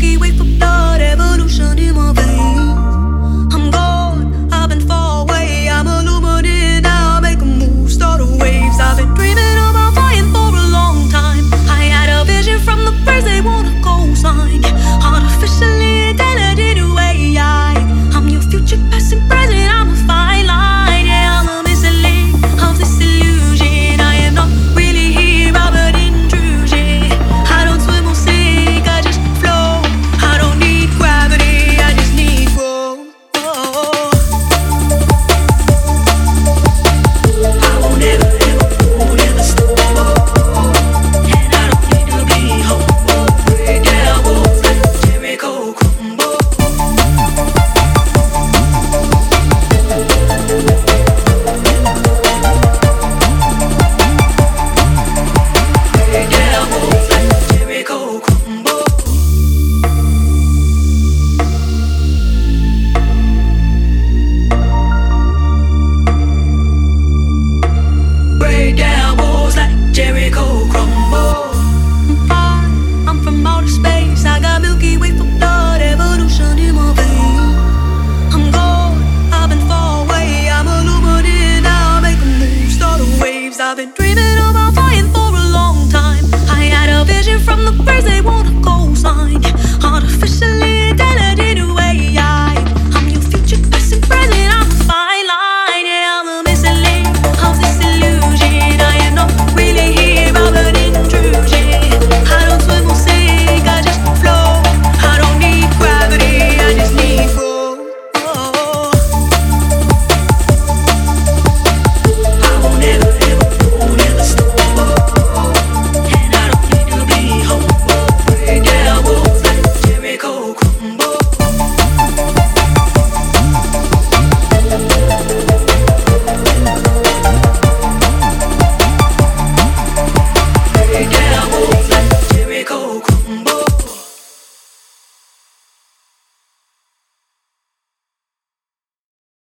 Milky Way for I've been dreaming